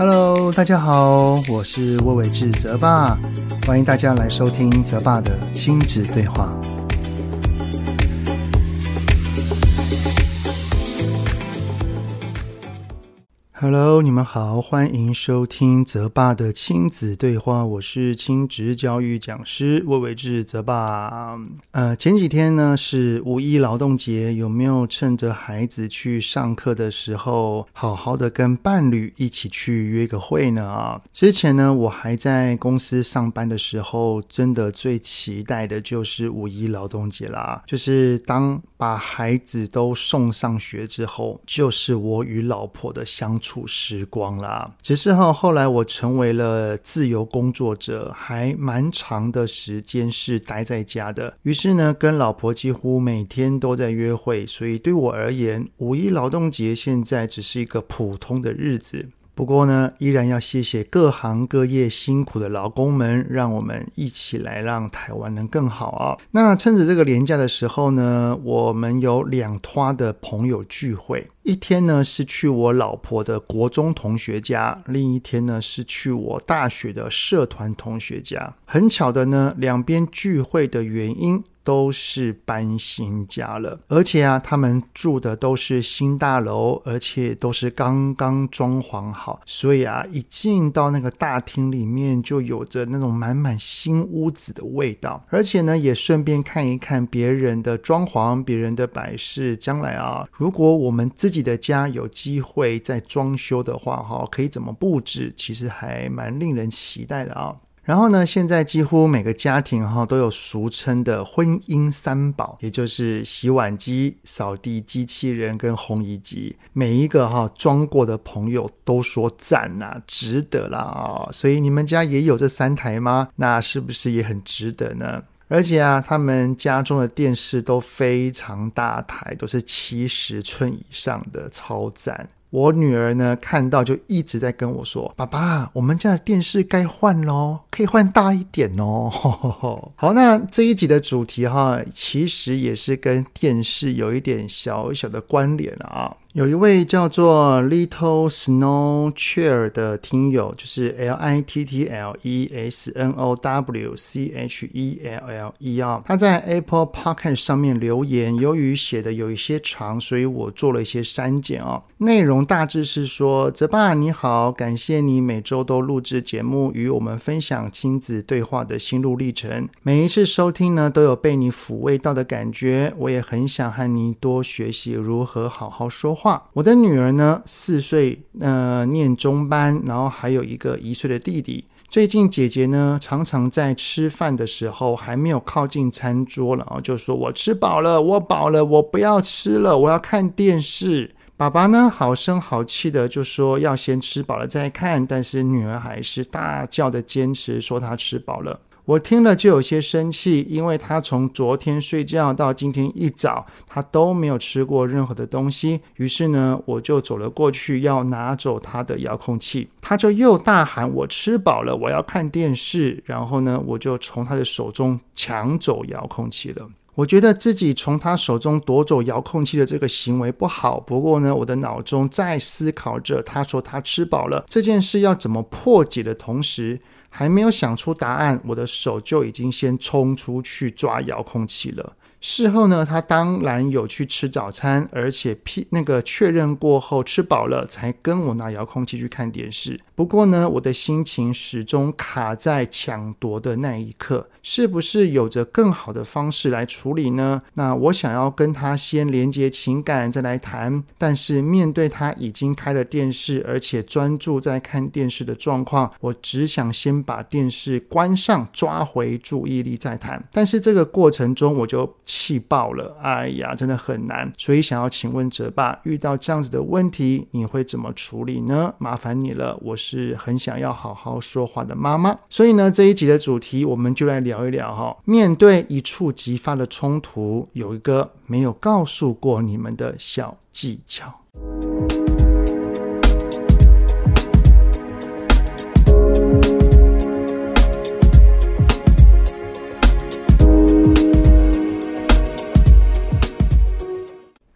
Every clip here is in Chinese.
Hello，大家好，我是魏伟志泽爸，欢迎大家来收听泽爸的亲子对话。Hello，你们好，欢迎收听泽爸的亲子对话。我是亲职教育讲师魏伟志泽爸。呃，前几天呢是五一劳动节，有没有趁着孩子去上课的时候，好好的跟伴侣一起去约个会呢？啊，之前呢我还在公司上班的时候，真的最期待的就是五一劳动节啦，就是当把孩子都送上学之后，就是我与老婆的相处。处时光啦，只是哈，后来我成为了自由工作者，还蛮长的时间是待在家的。于是呢，跟老婆几乎每天都在约会，所以对我而言，五一劳动节现在只是一个普通的日子。不过呢，依然要谢谢各行各业辛苦的劳工们，让我们一起来让台湾能更好啊！那趁着这个年假的时候呢，我们有两拖的朋友聚会，一天呢是去我老婆的国中同学家，另一天呢是去我大学的社团同学家。很巧的呢，两边聚会的原因，都是搬新家了，而且啊，他们住的都是新大楼，而且都是刚刚装潢好，所以啊，一进到那个大厅里面，就有着那种满满新屋子的味道。而且呢，也顺便看一看别人的装潢、别人的摆饰。将来啊，如果我们自己的家有机会再装修的话，哈，可以怎么布置？其实还蛮令人期待的啊。然后呢，现在几乎每个家庭哈都有俗称的婚姻三宝，也就是洗碗机、扫地机器人跟烘衣机。每一个哈装过的朋友都说赞呐，值得啦啊！所以你们家也有这三台吗？那是不是也很值得呢？而且啊，他们家中的电视都非常大台，都是七十寸以上的，超赞。我女儿呢，看到就一直在跟我说：“爸爸，我们家的电视该换喽，可以换大一点哦。”好，那这一集的主题哈，其实也是跟电视有一点小小的关联啊。有一位叫做 Little Snow Chair 的听友，就是 L I T T L E S N O W C H E L L E 啊，他在 Apple Podcast 上面留言，由于写的有一些长，所以我做了一些删减啊。内容大致是说：泽爸你好，感谢你每周都录制节目，与我们分享亲子对话的心路历程。每一次收听呢，都有被你抚慰到的感觉，我也很想和你多学习如何好好说话。话，我的女儿呢，四岁，呃，念中班，然后还有一个一岁的弟弟。最近姐姐呢，常常在吃饭的时候还没有靠近餐桌，然后就说：“我吃饱了，我饱了，我不要吃了，我要看电视。”爸爸呢，好声好气的就说要先吃饱了再看，但是女儿还是大叫的坚持说她吃饱了。我听了就有些生气，因为他从昨天睡觉到今天一早，他都没有吃过任何的东西。于是呢，我就走了过去，要拿走他的遥控器，他就又大喊：“我吃饱了，我要看电视。”然后呢，我就从他的手中抢走遥控器了。我觉得自己从他手中夺走遥控器的这个行为不好。不过呢，我的脑中在思考着，他说他吃饱了这件事要怎么破解的同时，还没有想出答案，我的手就已经先冲出去抓遥控器了。事后呢，他当然有去吃早餐，而且批那个确认过后吃饱了，才跟我拿遥控器去看电视。不过呢，我的心情始终卡在抢夺的那一刻，是不是有着更好的方式来处理呢？那我想要跟他先连接情感，再来谈。但是面对他已经开了电视，而且专注在看电视的状况，我只想先把电视关上，抓回注意力再谈。但是这个过程中，我就。气爆了！哎呀，真的很难。所以想要请问哲爸，遇到这样子的问题，你会怎么处理呢？麻烦你了，我是很想要好好说话的妈妈。所以呢，这一集的主题，我们就来聊一聊哈。面对一触即发的冲突，有一个没有告诉过你们的小技巧。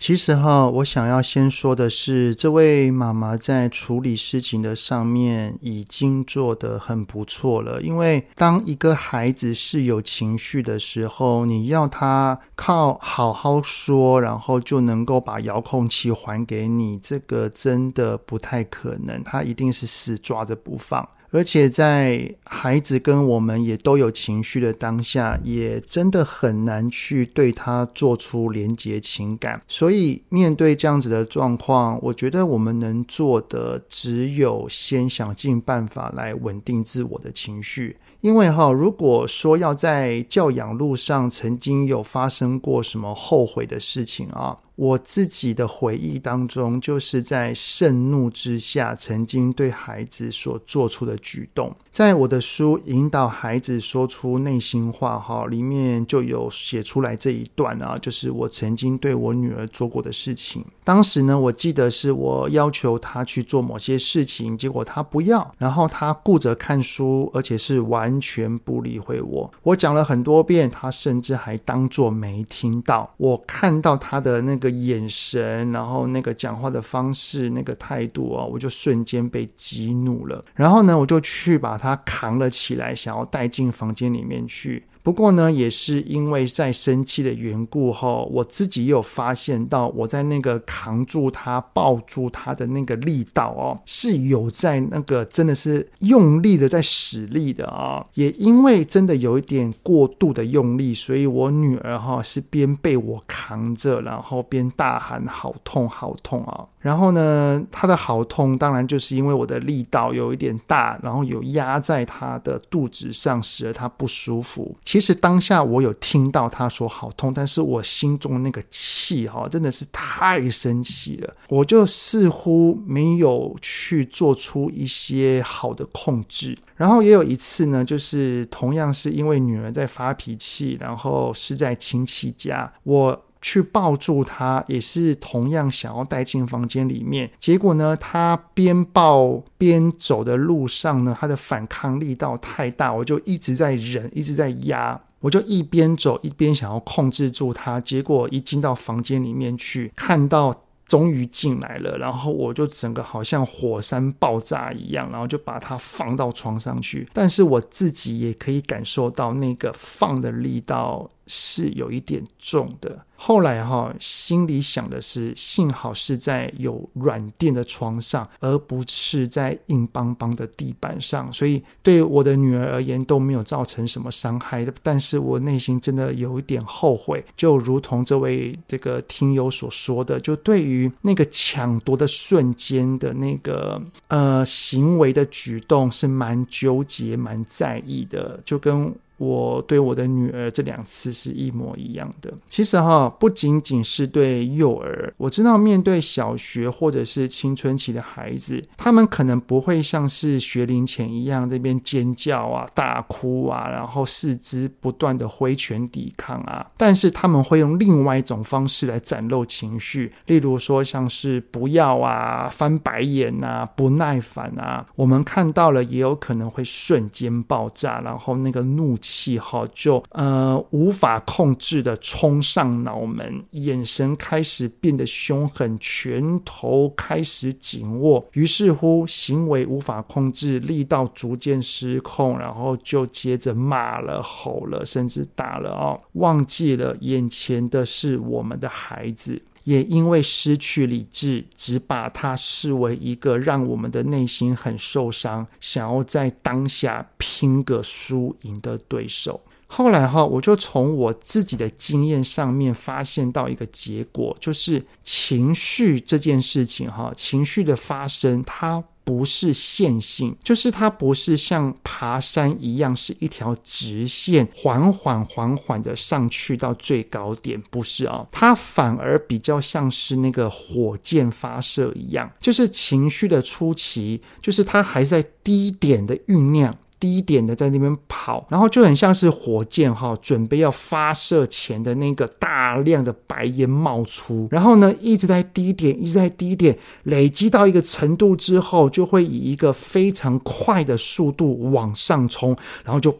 其实哈，我想要先说的是，这位妈妈在处理事情的上面已经做得很不错了。因为当一个孩子是有情绪的时候，你要他靠好好说，然后就能够把遥控器还给你，这个真的不太可能。他一定是死抓着不放。而且在孩子跟我们也都有情绪的当下，也真的很难去对他做出连结情感。所以面对这样子的状况，我觉得我们能做的只有先想尽办法来稳定自我的情绪。因为哈，如果说要在教养路上曾经有发生过什么后悔的事情啊。我自己的回忆当中，就是在盛怒之下，曾经对孩子所做出的举动。在我的书《引导孩子说出内心话》哈，里面就有写出来这一段啊，就是我曾经对我女儿做过的事情。当时呢，我记得是我要求她去做某些事情，结果她不要，然后她顾着看书，而且是完全不理会我。我讲了很多遍，她甚至还当作没听到。我看到她的那个。眼神，然后那个讲话的方式，那个态度啊，我就瞬间被激怒了。然后呢，我就去把他扛了起来，想要带进房间里面去。不过呢，也是因为在生气的缘故后，我自己有发现到，我在那个扛住他、抱住他的那个力道哦，是有在那个真的是用力的在使力的啊。也因为真的有一点过度的用力，所以我女儿哈是边被我扛着，然后边大喊“好痛，好痛啊！”然后呢，他的好痛当然就是因为我的力道有一点大，然后有压在他的肚子上，使得他不舒服。其实当下我有听到他说好痛，但是我心中那个气哈，真的是太生气了。我就似乎没有去做出一些好的控制。然后也有一次呢，就是同样是因为女儿在发脾气，然后是在亲戚家，我。去抱住他，也是同样想要带进房间里面。结果呢，他边抱边走的路上呢，他的反抗力道太大，我就一直在忍，一直在压。我就一边走一边想要控制住他。结果一进到房间里面去，看到终于进来了，然后我就整个好像火山爆炸一样，然后就把他放到床上去。但是我自己也可以感受到那个放的力道。是有一点重的。后来哈，心里想的是，幸好是在有软垫的床上，而不是在硬邦邦的地板上，所以对我的女儿而言都没有造成什么伤害。但是我内心真的有一点后悔，就如同这位这个听友所说的，就对于那个抢夺的瞬间的那个呃行为的举动是蛮纠结、蛮在意的，就跟。我对我的女儿这两次是一模一样的。其实哈，不仅仅是对幼儿，我知道面对小学或者是青春期的孩子，他们可能不会像是学龄前一样这边尖叫啊、大哭啊，然后四肢不断的挥拳抵抗啊，但是他们会用另外一种方式来展露情绪，例如说像是不要啊、翻白眼啊、不耐烦啊，我们看到了也有可能会瞬间爆炸，然后那个怒气。气哈就呃无法控制的冲上脑门，眼神开始变得凶狠，拳头开始紧握，于是乎行为无法控制，力道逐渐失控，然后就接着骂了、吼了，甚至打了哦，忘记了眼前的是我们的孩子。也因为失去理智，只把他视为一个让我们的内心很受伤，想要在当下拼个输赢的对手。后来哈，我就从我自己的经验上面发现到一个结果，就是情绪这件事情哈，情绪的发生，它。不是线性，就是它不是像爬山一样是一条直线，缓缓缓缓的上去到最高点，不是哦，它反而比较像是那个火箭发射一样，就是情绪的初期，就是它还在低点的酝酿。低点的在那边跑，然后就很像是火箭哈，准备要发射前的那个大量的白烟冒出，然后呢一直在低点，一直在低点，累积到一个程度之后，就会以一个非常快的速度往上冲，然后就。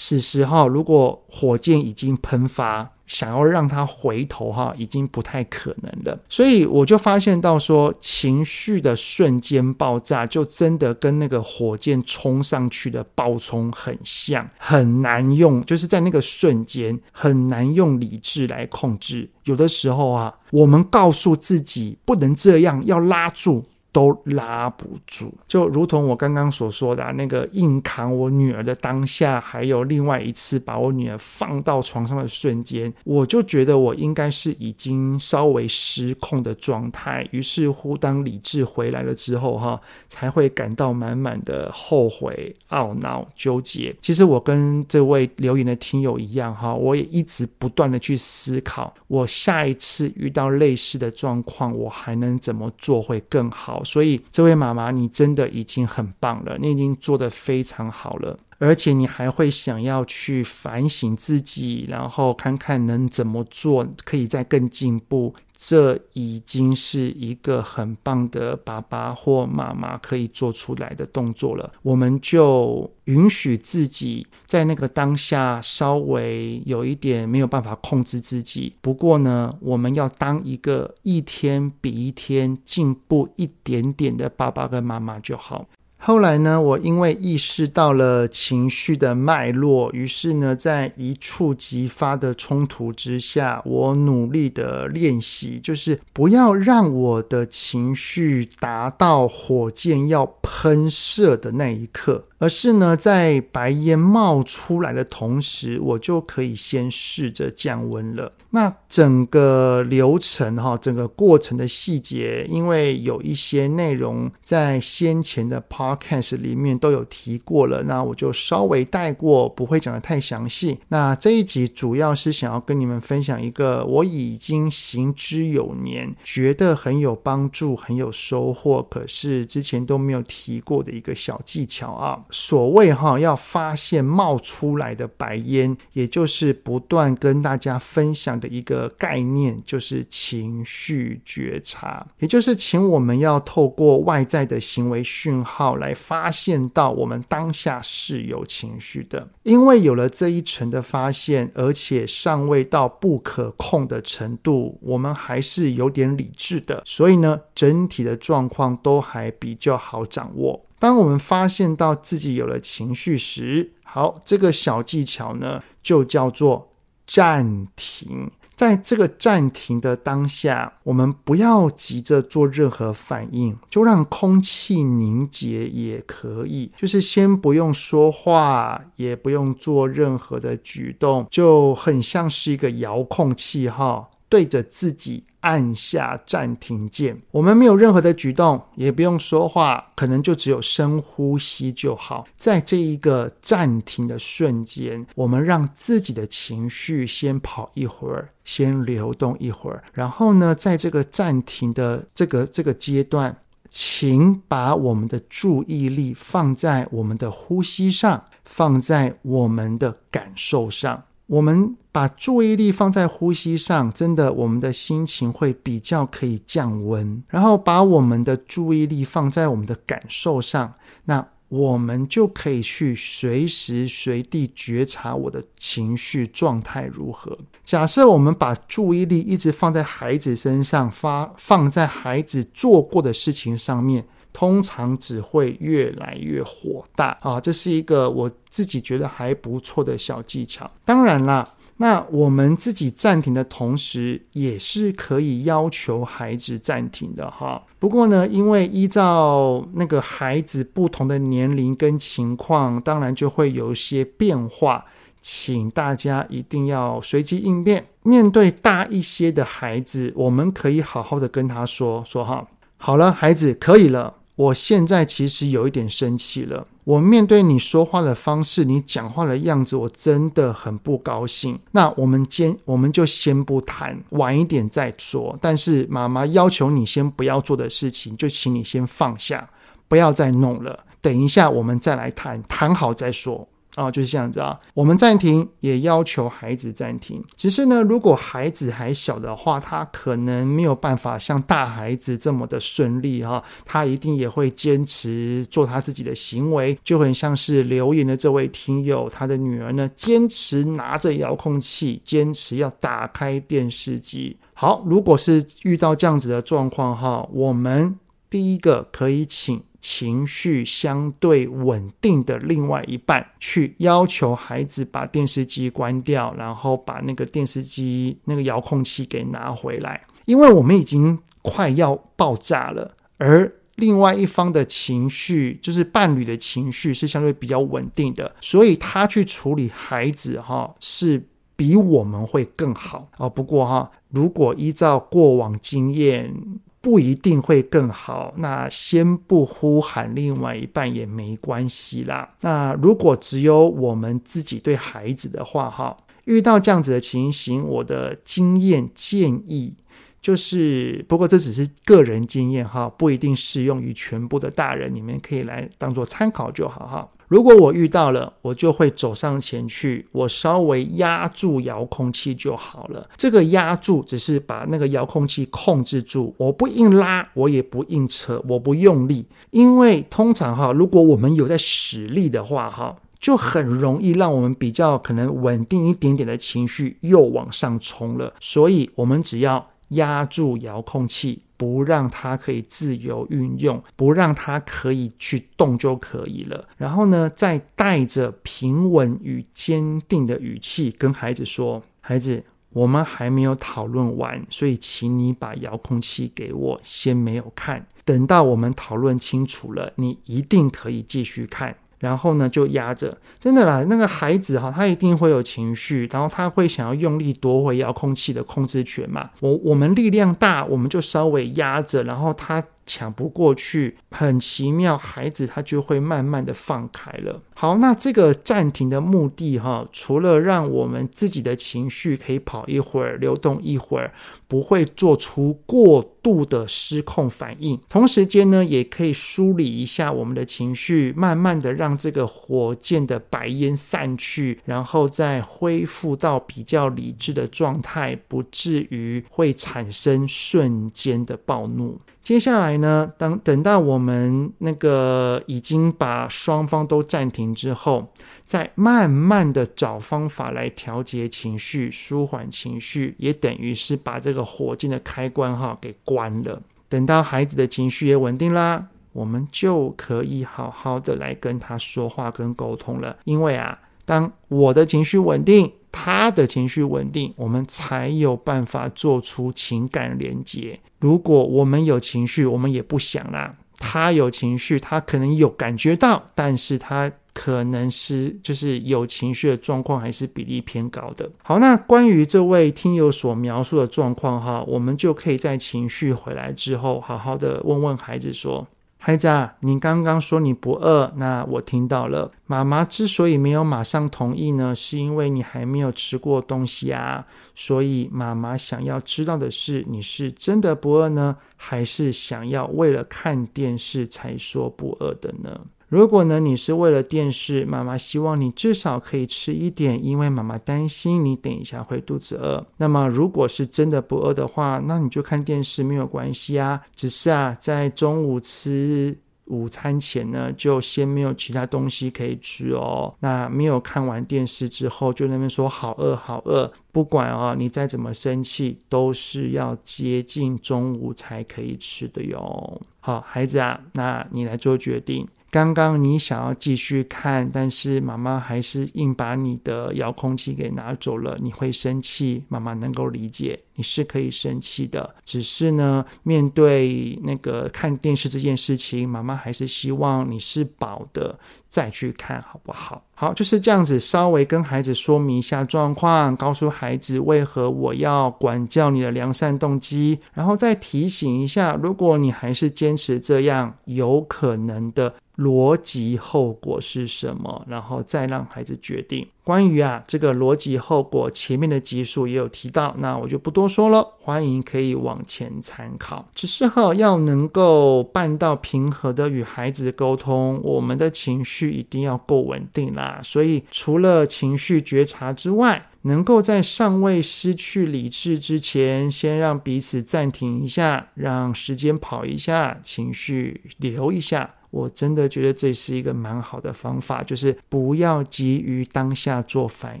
此时哈，如果火箭已经喷发。想要让它回头哈，已经不太可能了。所以我就发现到说，情绪的瞬间爆炸，就真的跟那个火箭冲上去的爆冲很像，很难用，就是在那个瞬间很难用理智来控制。有的时候啊，我们告诉自己不能这样，要拉住。都拉不住，就如同我刚刚所说的啊，那个硬扛我女儿的当下，还有另外一次把我女儿放到床上的瞬间，我就觉得我应该是已经稍微失控的状态。于是乎，当理智回来了之后，哈，才会感到满满的后悔、懊恼、纠结。其实我跟这位留言的听友一样，哈，我也一直不断的去思考，我下一次遇到类似的状况，我还能怎么做会更好。所以，这位妈妈，你真的已经很棒了，你已经做得非常好了，而且你还会想要去反省自己，然后看看能怎么做，可以再更进步。这已经是一个很棒的爸爸或妈妈可以做出来的动作了。我们就允许自己在那个当下稍微有一点没有办法控制自己。不过呢，我们要当一个一天比一天进步一点点的爸爸跟妈妈就好。后来呢，我因为意识到了情绪的脉络，于是呢，在一触即发的冲突之下，我努力的练习，就是不要让我的情绪达到火箭要喷射的那一刻。而是呢，在白烟冒出来的同时，我就可以先试着降温了。那整个流程哈，整个过程的细节，因为有一些内容在先前的 podcast 里面都有提过了，那我就稍微带过，不会讲得太详细。那这一集主要是想要跟你们分享一个我已经行之有年，觉得很有帮助、很有收获，可是之前都没有提过的一个小技巧啊。所谓哈，要发现冒出来的白烟，也就是不断跟大家分享的一个概念，就是情绪觉察，也就是请我们要透过外在的行为讯号来发现到我们当下是有情绪的。因为有了这一层的发现，而且尚未到不可控的程度，我们还是有点理智的，所以呢，整体的状况都还比较好掌握。当我们发现到自己有了情绪时，好，这个小技巧呢，就叫做暂停。在这个暂停的当下，我们不要急着做任何反应，就让空气凝结也可以。就是先不用说话，也不用做任何的举动，就很像是一个遥控器哈，对着自己。按下暂停键，我们没有任何的举动，也不用说话，可能就只有深呼吸就好。在这一个暂停的瞬间，我们让自己的情绪先跑一会儿，先流动一会儿，然后呢，在这个暂停的这个这个阶段，请把我们的注意力放在我们的呼吸上，放在我们的感受上。我们把注意力放在呼吸上，真的，我们的心情会比较可以降温。然后把我们的注意力放在我们的感受上，那我们就可以去随时随地觉察我的情绪状态如何。假设我们把注意力一直放在孩子身上，发放在孩子做过的事情上面。通常只会越来越火大啊！这是一个我自己觉得还不错的小技巧。当然啦，那我们自己暂停的同时，也是可以要求孩子暂停的哈。不过呢，因为依照那个孩子不同的年龄跟情况，当然就会有一些变化，请大家一定要随机应变。面对大一些的孩子，我们可以好好的跟他说说哈，好了，孩子，可以了。我现在其实有一点生气了。我面对你说话的方式，你讲话的样子，我真的很不高兴。那我们先，我们就先不谈，晚一点再说。但是妈妈要求你先不要做的事情，就请你先放下，不要再弄了。等一下我们再来谈，谈好再说。啊，就是这样子啊。我们暂停，也要求孩子暂停。其实呢，如果孩子还小的话，他可能没有办法像大孩子这么的顺利哈。他一定也会坚持做他自己的行为，就很像是留言的这位听友，他的女儿呢，坚持拿着遥控器，坚持要打开电视机。好，如果是遇到这样子的状况哈，我们第一个可以请。情绪相对稳定的另外一半，去要求孩子把电视机关掉，然后把那个电视机那个遥控器给拿回来，因为我们已经快要爆炸了。而另外一方的情绪，就是伴侣的情绪，是相对比较稳定的，所以他去处理孩子哈，是比我们会更好哦。不过哈，如果依照过往经验，不一定会更好，那先不呼喊另外一半也没关系啦。那如果只有我们自己对孩子的话，哈，遇到这样子的情形，我的经验建议就是，不过这只是个人经验哈，不一定适用于全部的大人，你们可以来当做参考就好哈。如果我遇到了，我就会走上前去，我稍微压住遥控器就好了。这个压住只是把那个遥控器控制住，我不硬拉，我也不硬扯，我不用力，因为通常哈，如果我们有在使力的话哈，就很容易让我们比较可能稳定一点点的情绪又往上冲了。所以，我们只要压住遥控器。不让他可以自由运用，不让他可以去动就可以了。然后呢，再带着平稳与坚定的语气跟孩子说：“孩子，我们还没有讨论完，所以请你把遥控器给我，先没有看。等到我们讨论清楚了，你一定可以继续看。”然后呢，就压着，真的啦，那个孩子哈，他一定会有情绪，然后他会想要用力夺回遥控器的控制权嘛。我我们力量大，我们就稍微压着，然后他。抢不过去，很奇妙，孩子他就会慢慢的放开了。好，那这个暂停的目的哈，除了让我们自己的情绪可以跑一会儿，流动一会儿，不会做出过度的失控反应，同时间呢，也可以梳理一下我们的情绪，慢慢的让这个火箭的白烟散去，然后再恢复到比较理智的状态，不至于会产生瞬间的暴怒。接下来呢，当等到我们那个已经把双方都暂停之后，再慢慢的找方法来调节情绪、舒缓情绪，也等于是把这个火箭的开关哈给关了。等到孩子的情绪也稳定啦，我们就可以好好的来跟他说话跟沟通了。因为啊，当我的情绪稳定，他的情绪稳定，我们才有办法做出情感连接。如果我们有情绪，我们也不想啦。他有情绪，他可能有感觉到，但是他可能是就是有情绪的状况还是比例偏高的。好，那关于这位听友所描述的状况哈，我们就可以在情绪回来之后，好好的问问孩子说。孩子啊，你刚刚说你不饿，那我听到了。妈妈之所以没有马上同意呢，是因为你还没有吃过东西啊。所以妈妈想要知道的是，你是真的不饿呢，还是想要为了看电视才说不饿的呢？如果呢，你是为了电视，妈妈希望你至少可以吃一点，因为妈妈担心你等一下会肚子饿。那么，如果是真的不饿的话，那你就看电视没有关系啊。只是啊，在中午吃午餐前呢，就先没有其他东西可以吃哦。那没有看完电视之后，就那边说好饿好饿，不管啊，你再怎么生气，都是要接近中午才可以吃的哟。好，孩子啊，那你来做决定。刚刚你想要继续看，但是妈妈还是硬把你的遥控器给拿走了，你会生气，妈妈能够理解。你是可以生气的，只是呢，面对那个看电视这件事情，妈妈还是希望你是饱的再去看，好不好？好，就是这样子，稍微跟孩子说明一下状况，告诉孩子为何我要管教你的良善动机，然后再提醒一下，如果你还是坚持这样，有可能的。逻辑后果是什么，然后再让孩子决定。关于啊这个逻辑后果，前面的集数也有提到，那我就不多说了，欢迎可以往前参考。只是哈，要能够办到平和的与孩子沟通，我们的情绪一定要够稳定啦。所以除了情绪觉察之外，能够在尚未失去理智之前，先让彼此暂停一下，让时间跑一下，情绪留一下。我真的觉得这是一个蛮好的方法，就是不要急于当下做反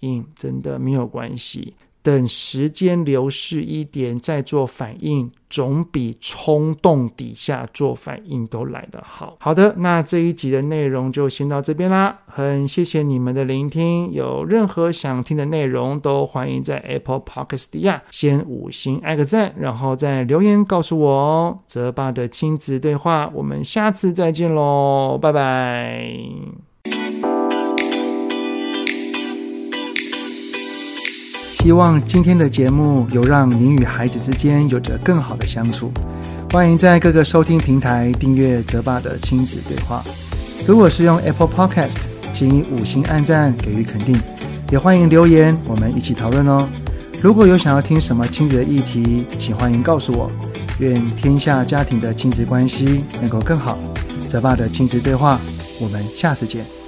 应，真的没有关系。等时间流逝一点再做反应，总比冲动底下做反应都来得好。好的，那这一集的内容就先到这边啦，很谢谢你们的聆听。有任何想听的内容，都欢迎在 Apple Podcast 底下先五星按个赞，然后再留言告诉我哦。泽爸的亲子对话，我们下次再见喽，拜拜。希望今天的节目有让您与孩子之间有着更好的相处。欢迎在各个收听平台订阅泽爸的亲子对话。如果是用 Apple Podcast，请以五星按赞给予肯定，也欢迎留言，我们一起讨论哦。如果有想要听什么亲子的议题，请欢迎告诉我。愿天下家庭的亲子关系能够更好。泽爸的亲子对话，我们下次见。